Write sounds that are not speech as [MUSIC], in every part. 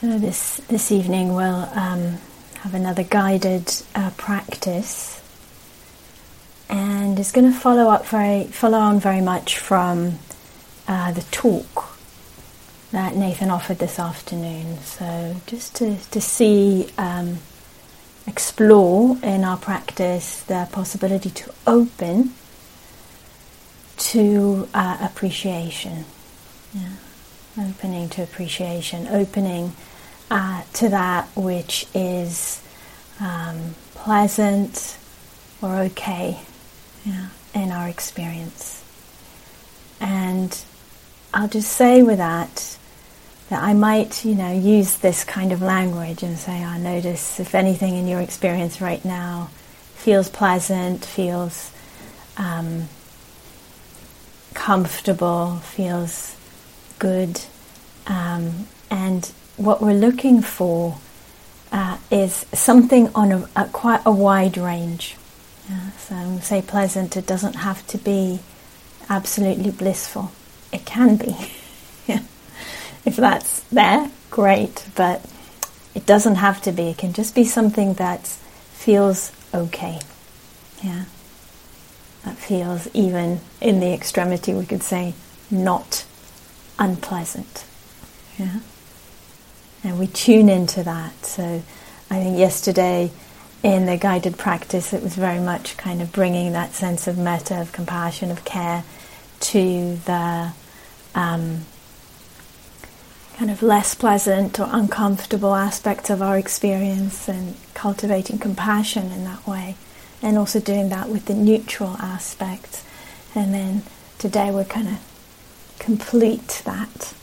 So this this evening we'll um, have another guided uh, practice, and it's going to follow up very follow on very much from uh, the talk that Nathan offered this afternoon. So just to to see. Um, explore in our practice the possibility to open to uh, appreciation. Yeah. Opening to appreciation, opening uh, to that which is um, pleasant or okay yeah, in our experience. And I'll just say with that that I might, you know, use this kind of language and say, I notice if anything in your experience right now feels pleasant, feels um, comfortable, feels good, um, and what we're looking for uh, is something on a, a, quite a wide range. Yeah, so, say pleasant, it doesn't have to be absolutely blissful. It can be. [LAUGHS] yeah. If that's there, great, but it doesn't have to be. It can just be something that feels okay. Yeah. That feels, even in the extremity, we could say, not unpleasant. Yeah. And we tune into that. So I think yesterday in the guided practice, it was very much kind of bringing that sense of metta, of compassion, of care to the um, kind of less pleasant or uncomfortable aspects of our experience and cultivating compassion in that way. And also doing that with the neutral aspects. And then today we're kind of complete that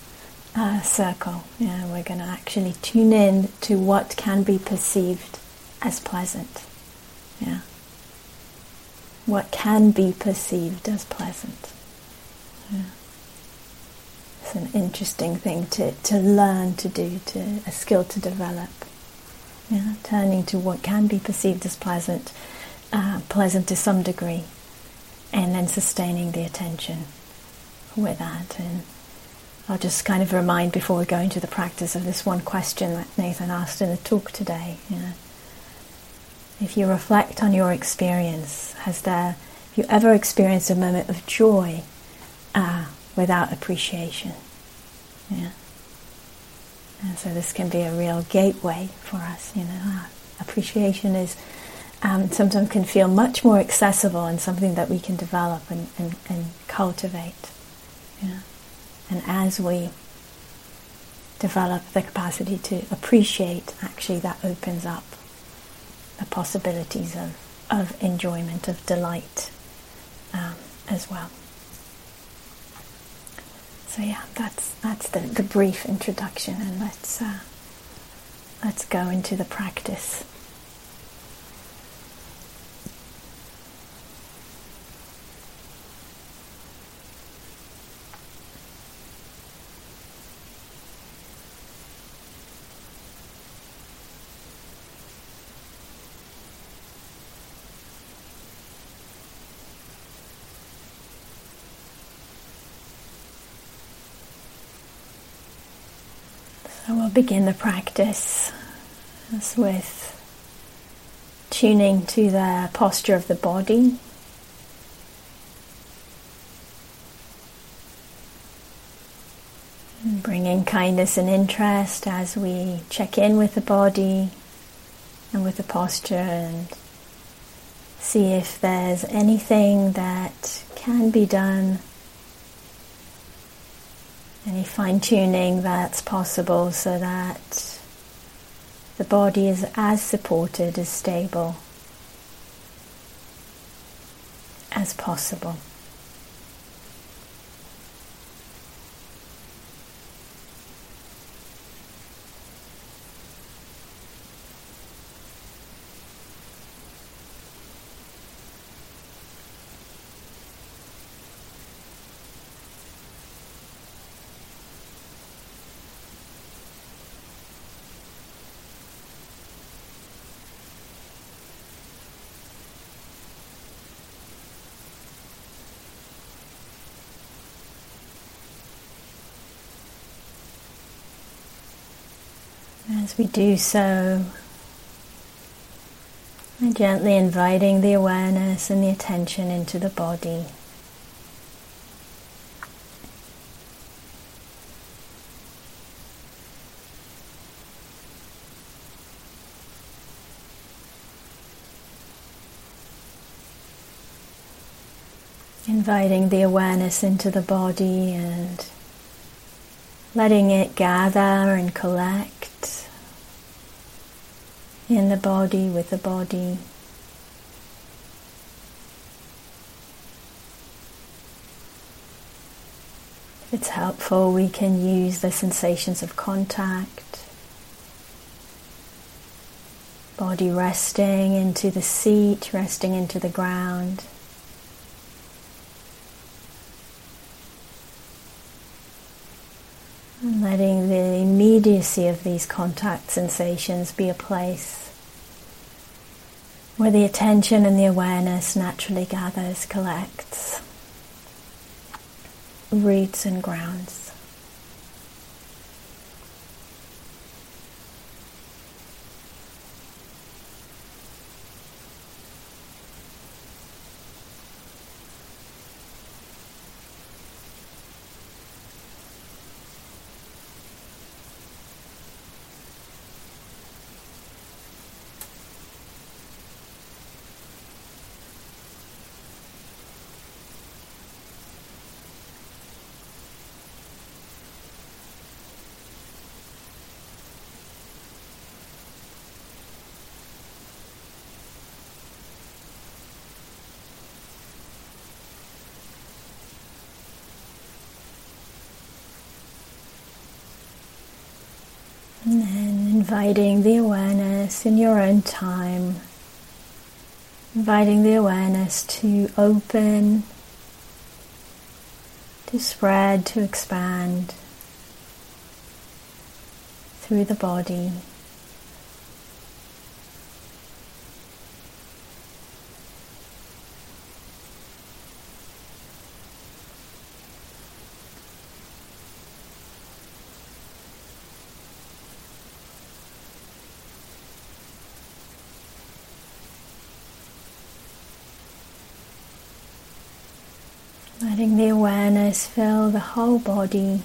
uh, circle. Yeah, we're going to actually tune in to what can be perceived as pleasant. Yeah. What can be perceived as pleasant. Yeah. It's an interesting thing to, to learn to do, to a skill to develop. Yeah, turning to what can be perceived as pleasant, uh, pleasant to some degree, and then sustaining the attention with that. And I'll just kind of remind before we go into the practice of this one question that Nathan asked in the talk today. You know, if you reflect on your experience, has there, have you ever experienced a moment of joy uh, without appreciation. Yeah. And so this can be a real gateway for us, you know. Ah, appreciation is um, sometimes can feel much more accessible and something that we can develop and, and, and cultivate. Yeah. And as we develop the capacity to appreciate, actually that opens up the possibilities of, of enjoyment, of delight um, as well. So yeah, that's that's the, the brief introduction, and let's uh, let's go into the practice. Begin the practice as with tuning to the posture of the body. And bringing kindness and interest as we check in with the body and with the posture and see if there's anything that can be done any fine tuning that's possible so that the body is as supported, as stable as possible. We do so, and gently inviting the awareness and the attention into the body. Inviting the awareness into the body and letting it gather and collect in the body with the body. It's helpful, we can use the sensations of contact, body resting into the seat, resting into the ground. Letting the immediacy of these contact sensations be a place where the attention and the awareness naturally gathers, collects, roots and grounds. And then inviting the awareness in your own time, inviting the awareness to open, to spread, to expand through the body. Letting the awareness fill the whole body,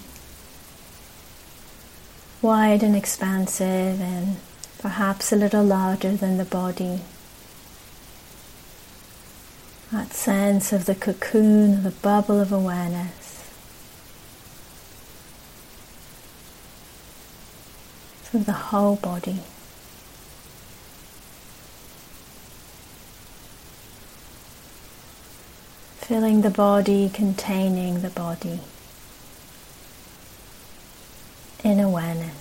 wide and expansive, and perhaps a little larger than the body. That sense of the cocoon, the bubble of awareness. Through the whole body. Filling the body, containing the body in awareness.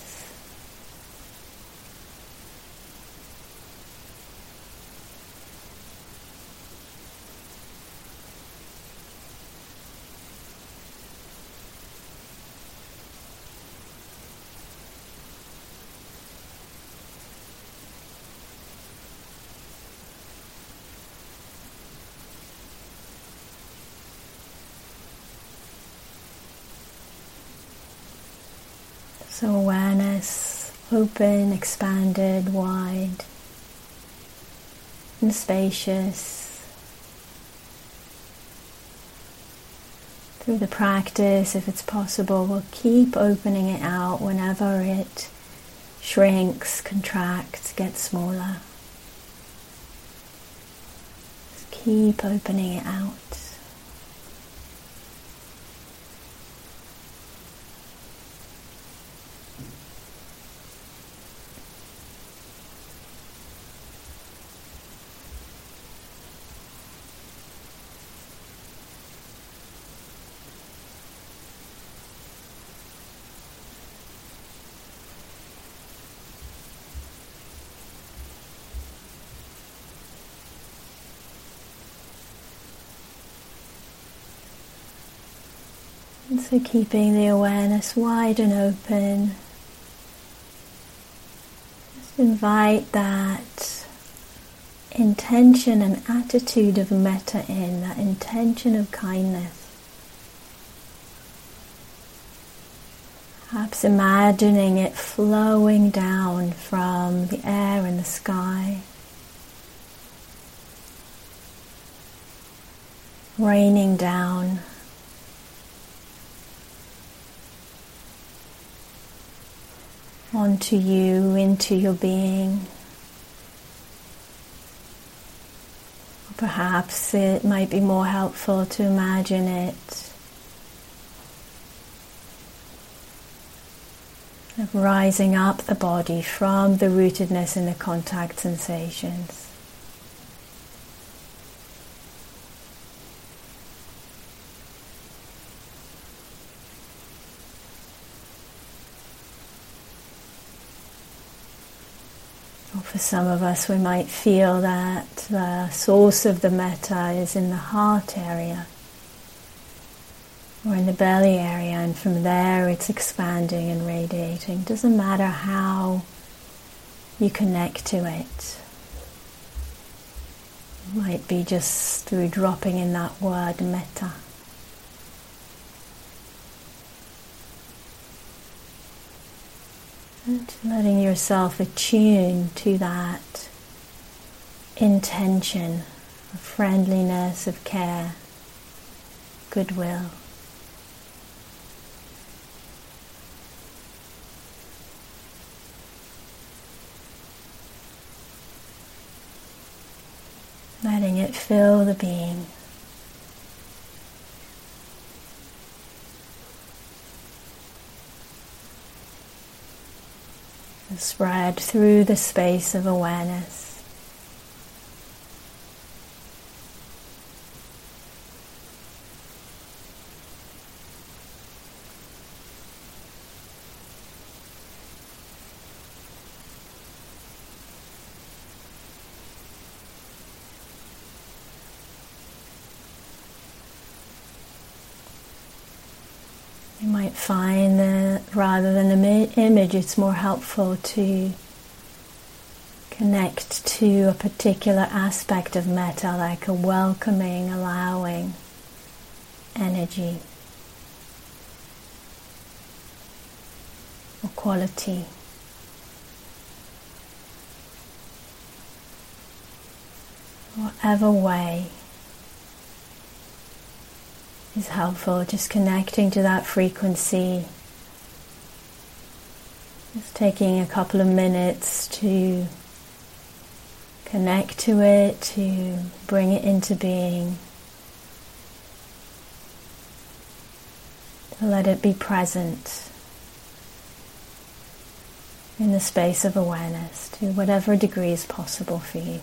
So awareness open, expanded, wide, and spacious. Through the practice, if it's possible, we'll keep opening it out whenever it shrinks, contracts, gets smaller. Just keep opening it out. And so keeping the awareness wide and open. Just invite that intention and attitude of metta in, that intention of kindness. Perhaps imagining it flowing down from the air and the sky, raining down. Onto you, into your being. Perhaps it might be more helpful to imagine it rising up the body from the rootedness in the contact sensations. Or for some of us, we might feel that the source of the metta is in the heart area or in the belly area, and from there it's expanding and radiating. Doesn't matter how you connect to it. it might be just through dropping in that word metta. And letting yourself attune to that intention of friendliness, of care, goodwill. letting it fill the being. Spread through the space of awareness. might find that rather than an image, it's more helpful to connect to a particular aspect of metta, like a welcoming, allowing energy or quality. Whatever way is helpful, just connecting to that frequency. Just taking a couple of minutes to connect to it, to bring it into being, to let it be present in the space of awareness to whatever degree is possible for you.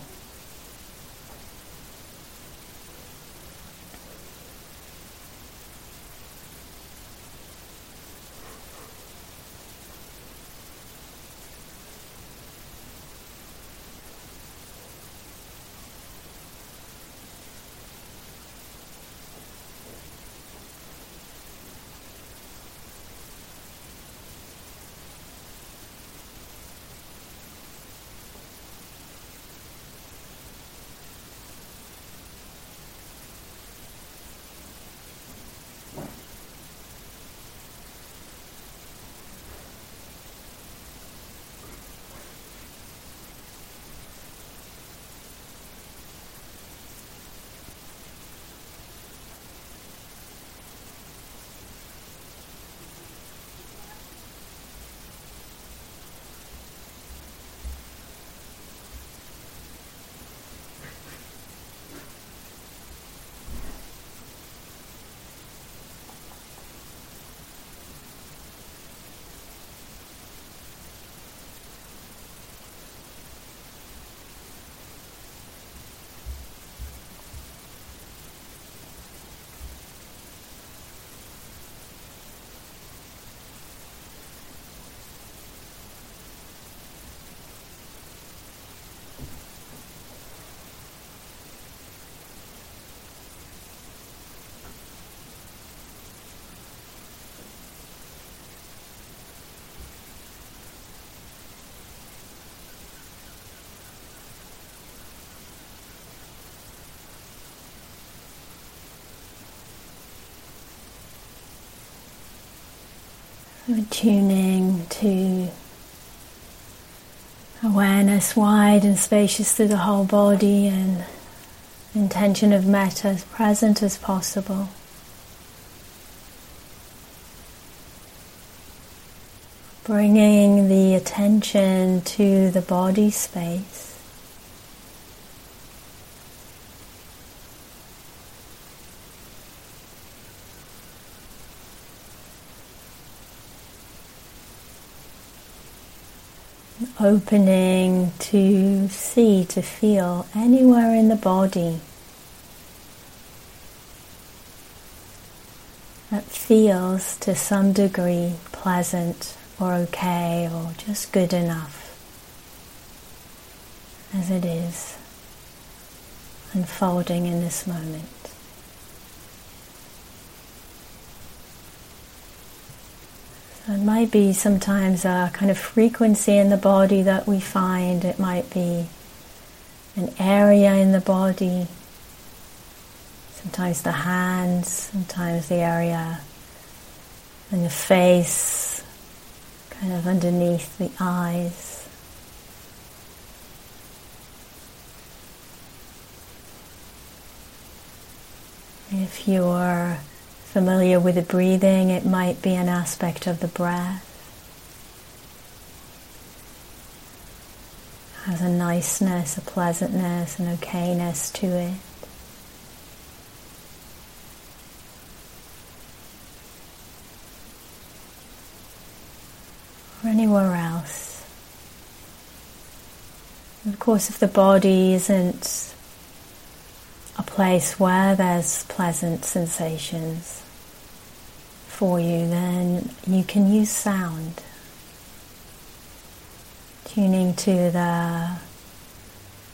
I'm tuning to awareness wide and spacious through the whole body and intention of metta as present as possible. Bringing the attention to the body space. Opening to see, to feel anywhere in the body that feels to some degree pleasant or okay or just good enough as it is unfolding in this moment. It might be sometimes a kind of frequency in the body that we find. It might be an area in the body. Sometimes the hands, sometimes the area in the face, kind of underneath the eyes. If you're familiar with the breathing, it might be an aspect of the breath. Has a niceness, a pleasantness, an okayness to it. Or anywhere else. of course, if the body isn't a place where there's pleasant sensations, for you, then you can use sound. Tuning to the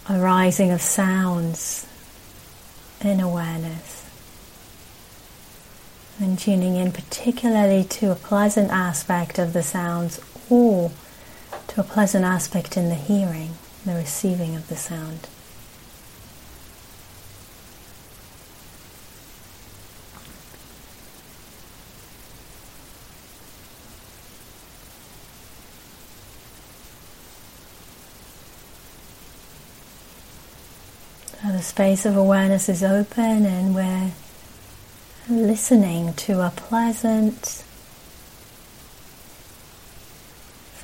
arising of sounds in awareness. And tuning in particularly to a pleasant aspect of the sounds or to a pleasant aspect in the hearing, the receiving of the sound. The space of awareness is open and we're listening to a pleasant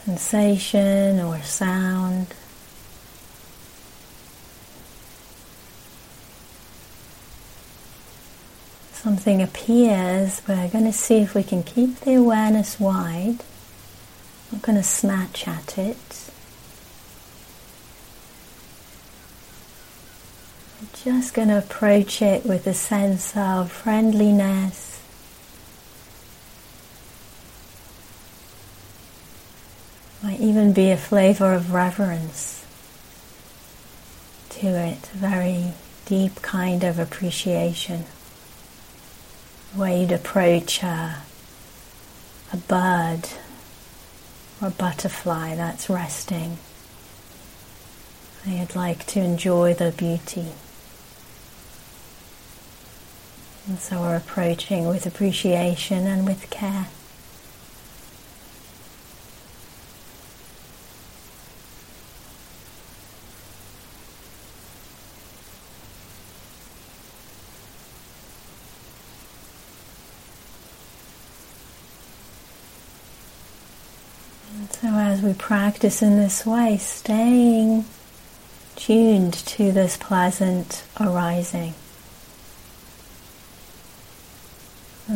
sensation or sound. Something appears, we're going to see if we can keep the awareness wide. Not going to snatch at it. Just going to approach it with a sense of friendliness. Might even be a flavor of reverence to it, a very deep kind of appreciation. The way you'd approach a, a bird or a butterfly that's resting. I'd like to enjoy the beauty. And so we're approaching with appreciation and with care. And so as we practice in this way, staying tuned to this pleasant arising.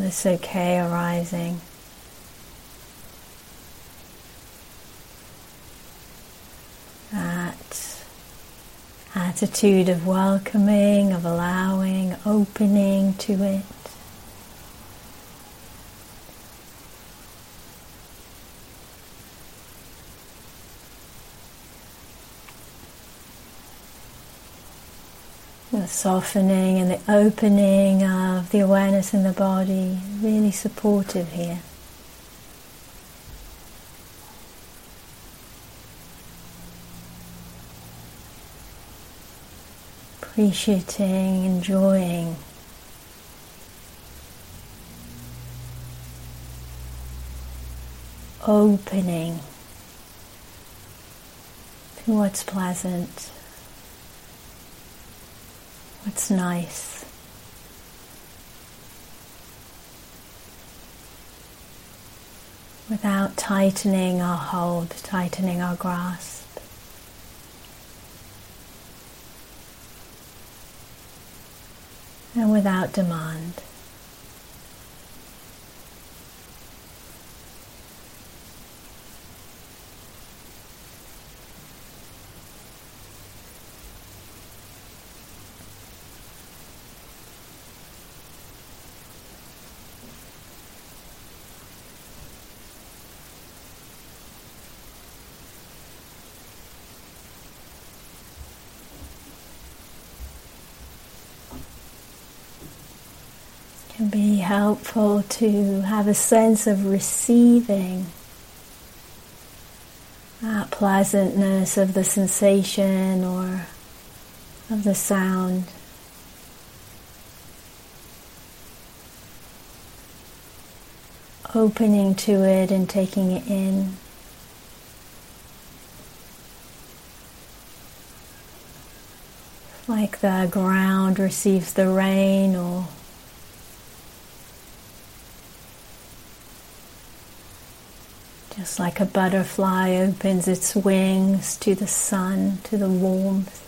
This okay arising. That attitude of welcoming, of allowing, opening to it. the softening and the opening of the awareness in the body, really supportive here. Appreciating, enjoying. opening to what's pleasant, what's nice. Without tightening our hold, tightening our grasp. and without demand. can be helpful to have a sense of receiving that pleasantness of the sensation or of the sound. Opening to it and taking it in. Like the ground receives the rain or Like a butterfly opens its wings to the sun, to the warmth.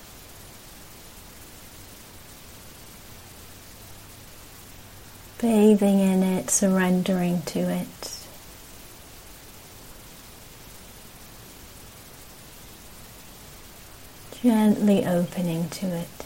Bathing in it, surrendering to it. Gently opening to it.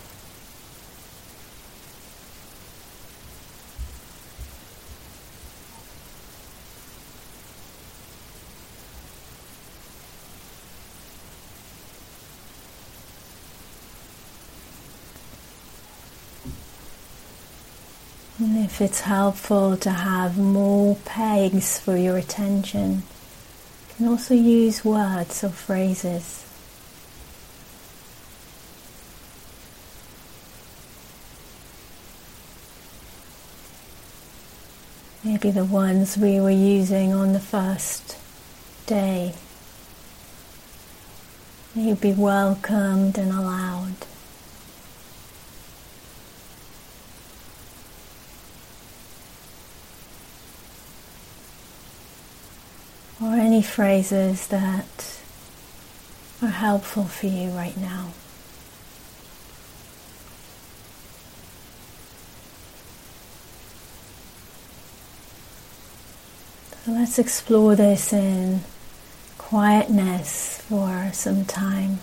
And if it's helpful to have more pegs for your attention, you can also use words or phrases. Maybe the ones we were using on the first day. May you be welcomed and allowed. or any phrases that are helpful for you right now. So let's explore this in quietness for some time.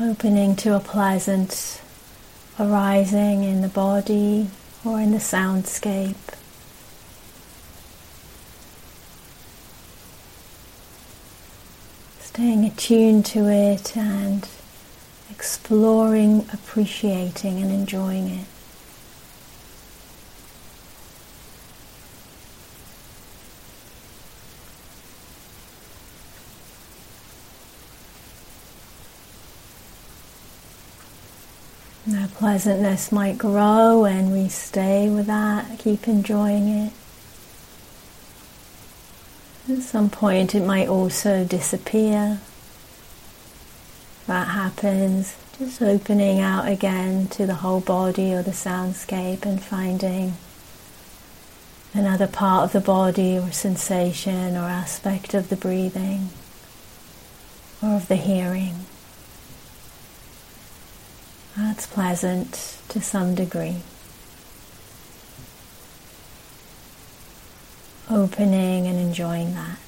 Opening to a pleasant arising in the body or in the soundscape. Staying attuned to it and exploring, appreciating, and enjoying it. That pleasantness might grow and we stay with that, keep enjoying it. At some point, it might also disappear. That happens, just opening out again to the whole body or the soundscape and finding another part of the body or sensation or aspect of the breathing or of the hearing. That's pleasant to some degree. Opening and enjoying that.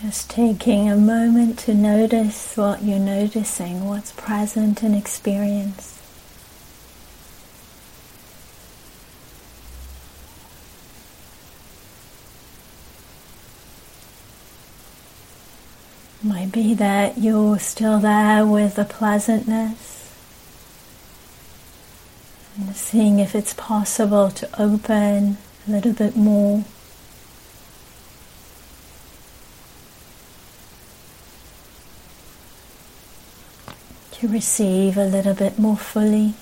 Just taking a moment to notice what you're noticing, what's present in experience. Might be that you're still there with the pleasantness. And seeing if it's possible to open a little bit more. To receive a little bit more fully.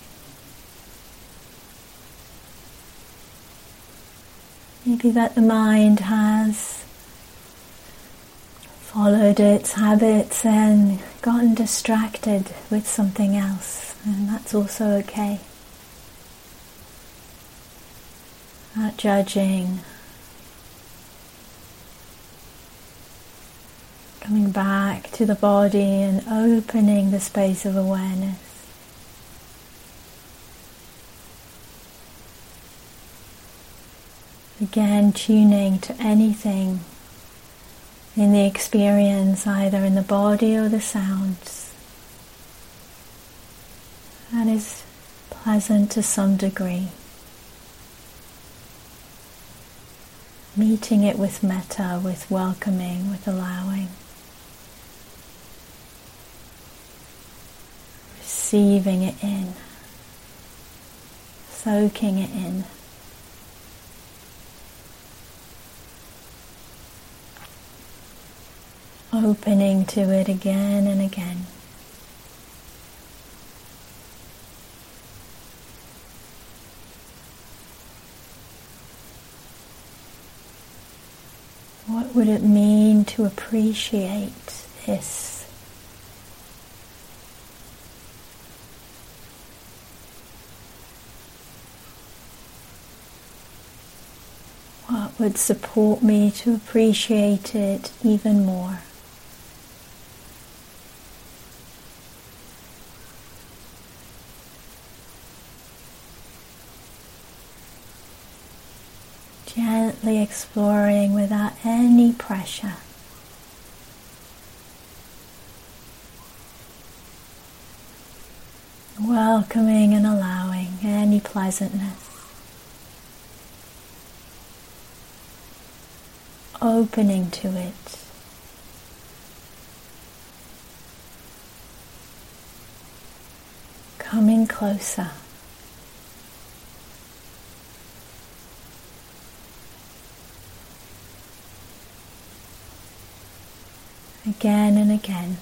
Maybe that the mind has followed its habits and gotten distracted with something else, and that's also okay. Not judging. Coming back to the body and opening the space of awareness. Again, tuning to anything in the experience, either in the body or the sounds. That is pleasant to some degree. Meeting it with metta, with welcoming, with allowing. Receiving it in, soaking it in. opening to it again and again. What would it mean to appreciate this? What would support me to appreciate it even more? gently exploring without any pressure. Welcoming and allowing any pleasantness. Opening to it. Coming closer. again and again.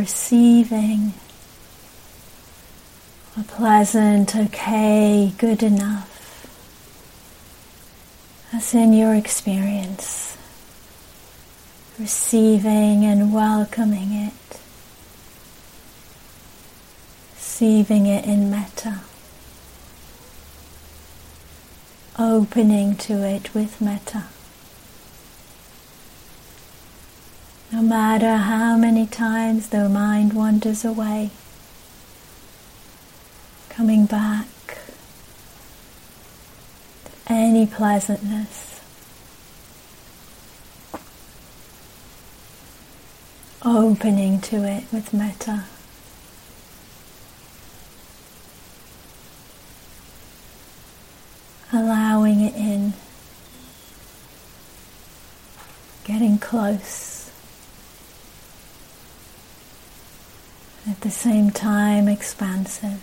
Receiving a pleasant, okay, good enough, as in your experience, receiving and welcoming it, receiving it in metta, opening to it with metta. No matter how many times the mind wanders away, coming back, to any pleasantness, opening to it with metta. Allowing it in, getting close. At the same time expansive.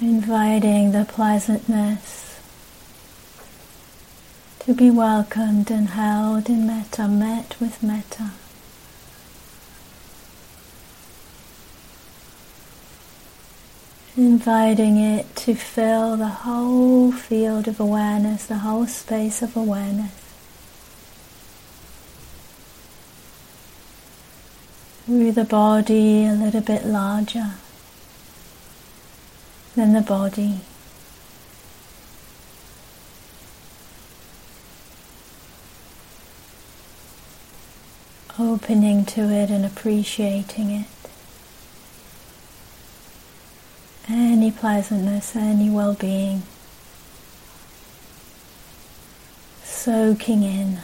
Inviting the pleasantness to be welcomed and held in metta, met with metta. Inviting it to fill the whole field of awareness, the whole space of awareness. Through the body a little bit larger than the body. Opening to it and appreciating it. Any pleasantness, any well being, soaking in.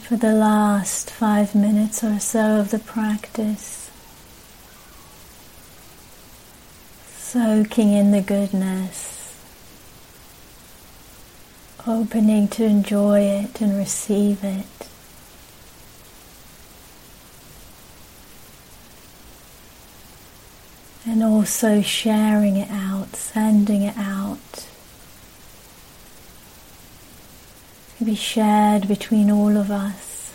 For the last five minutes or so of the practice. Soaking in the goodness, opening to enjoy it and receive it. And also sharing it out, sending it out. To be shared between all of us.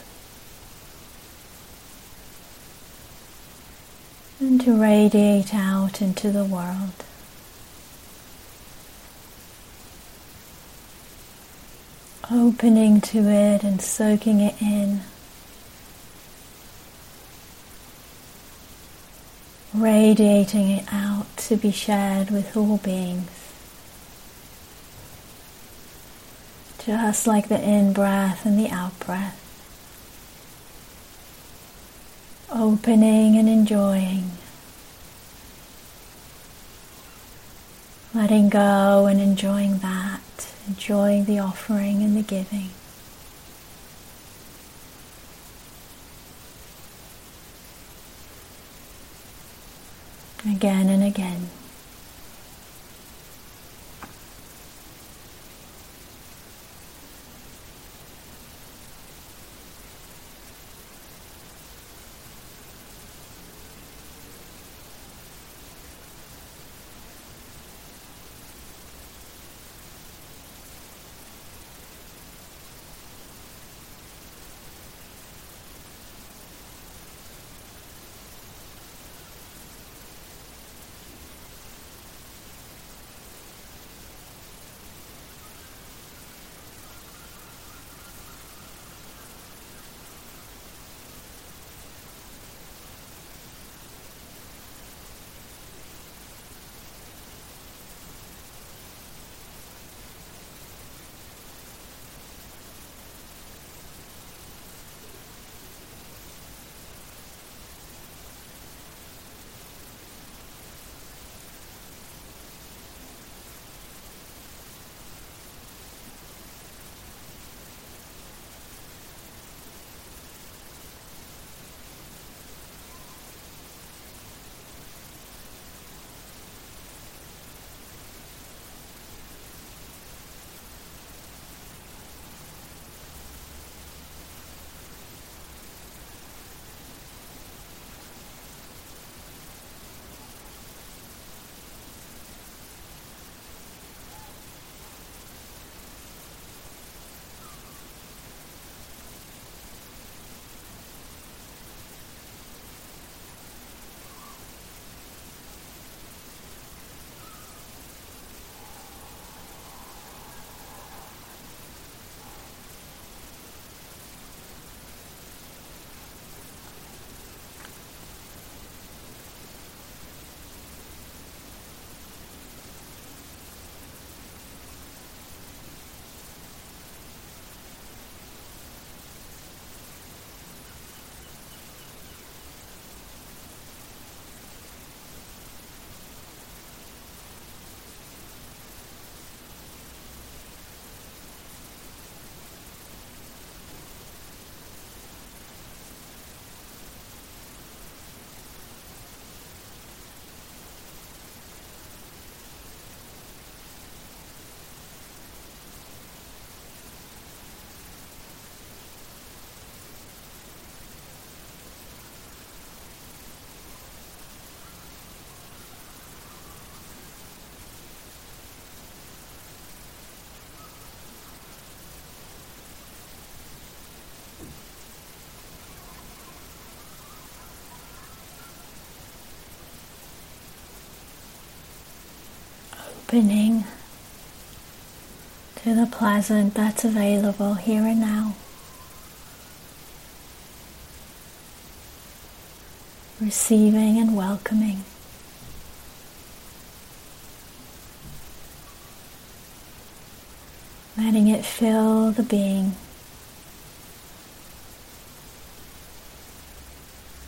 And to radiate out into the world. Opening to it and soaking it in. Radiating it out to be shared with all beings. Just like the in breath and the out breath. Opening and enjoying. Letting go and enjoying that, enjoying the offering and the giving. Again and again. Opening to the pleasant that's available here and now. Receiving and welcoming. Letting it fill the being.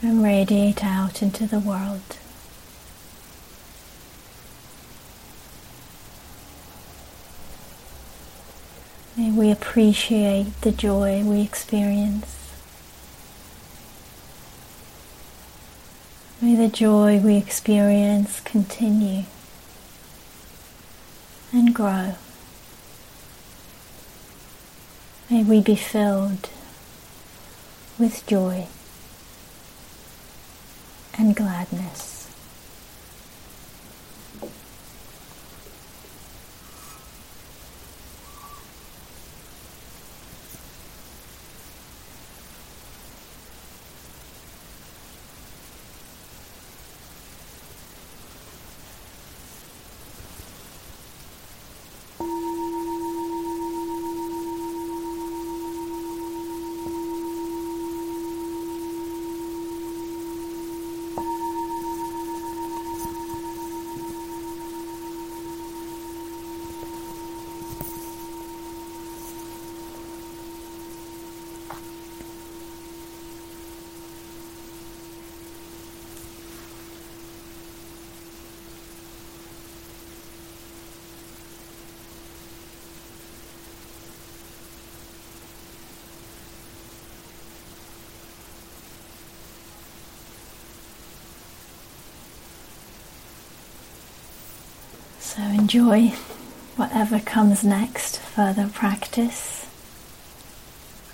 And radiate out into the world. May we appreciate the joy we experience. May the joy we experience continue and grow. May we be filled with joy and gladness. Enjoy whatever comes next, further practice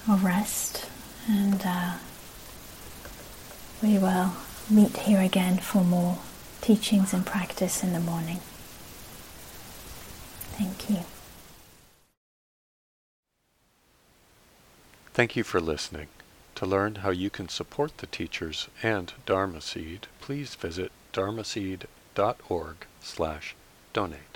or rest, and uh, we will meet here again for more teachings and practice in the morning. Thank you. Thank you for listening. To learn how you can support the teachers and Dharma Seed, please visit dharma dharmaseed.org slash donate.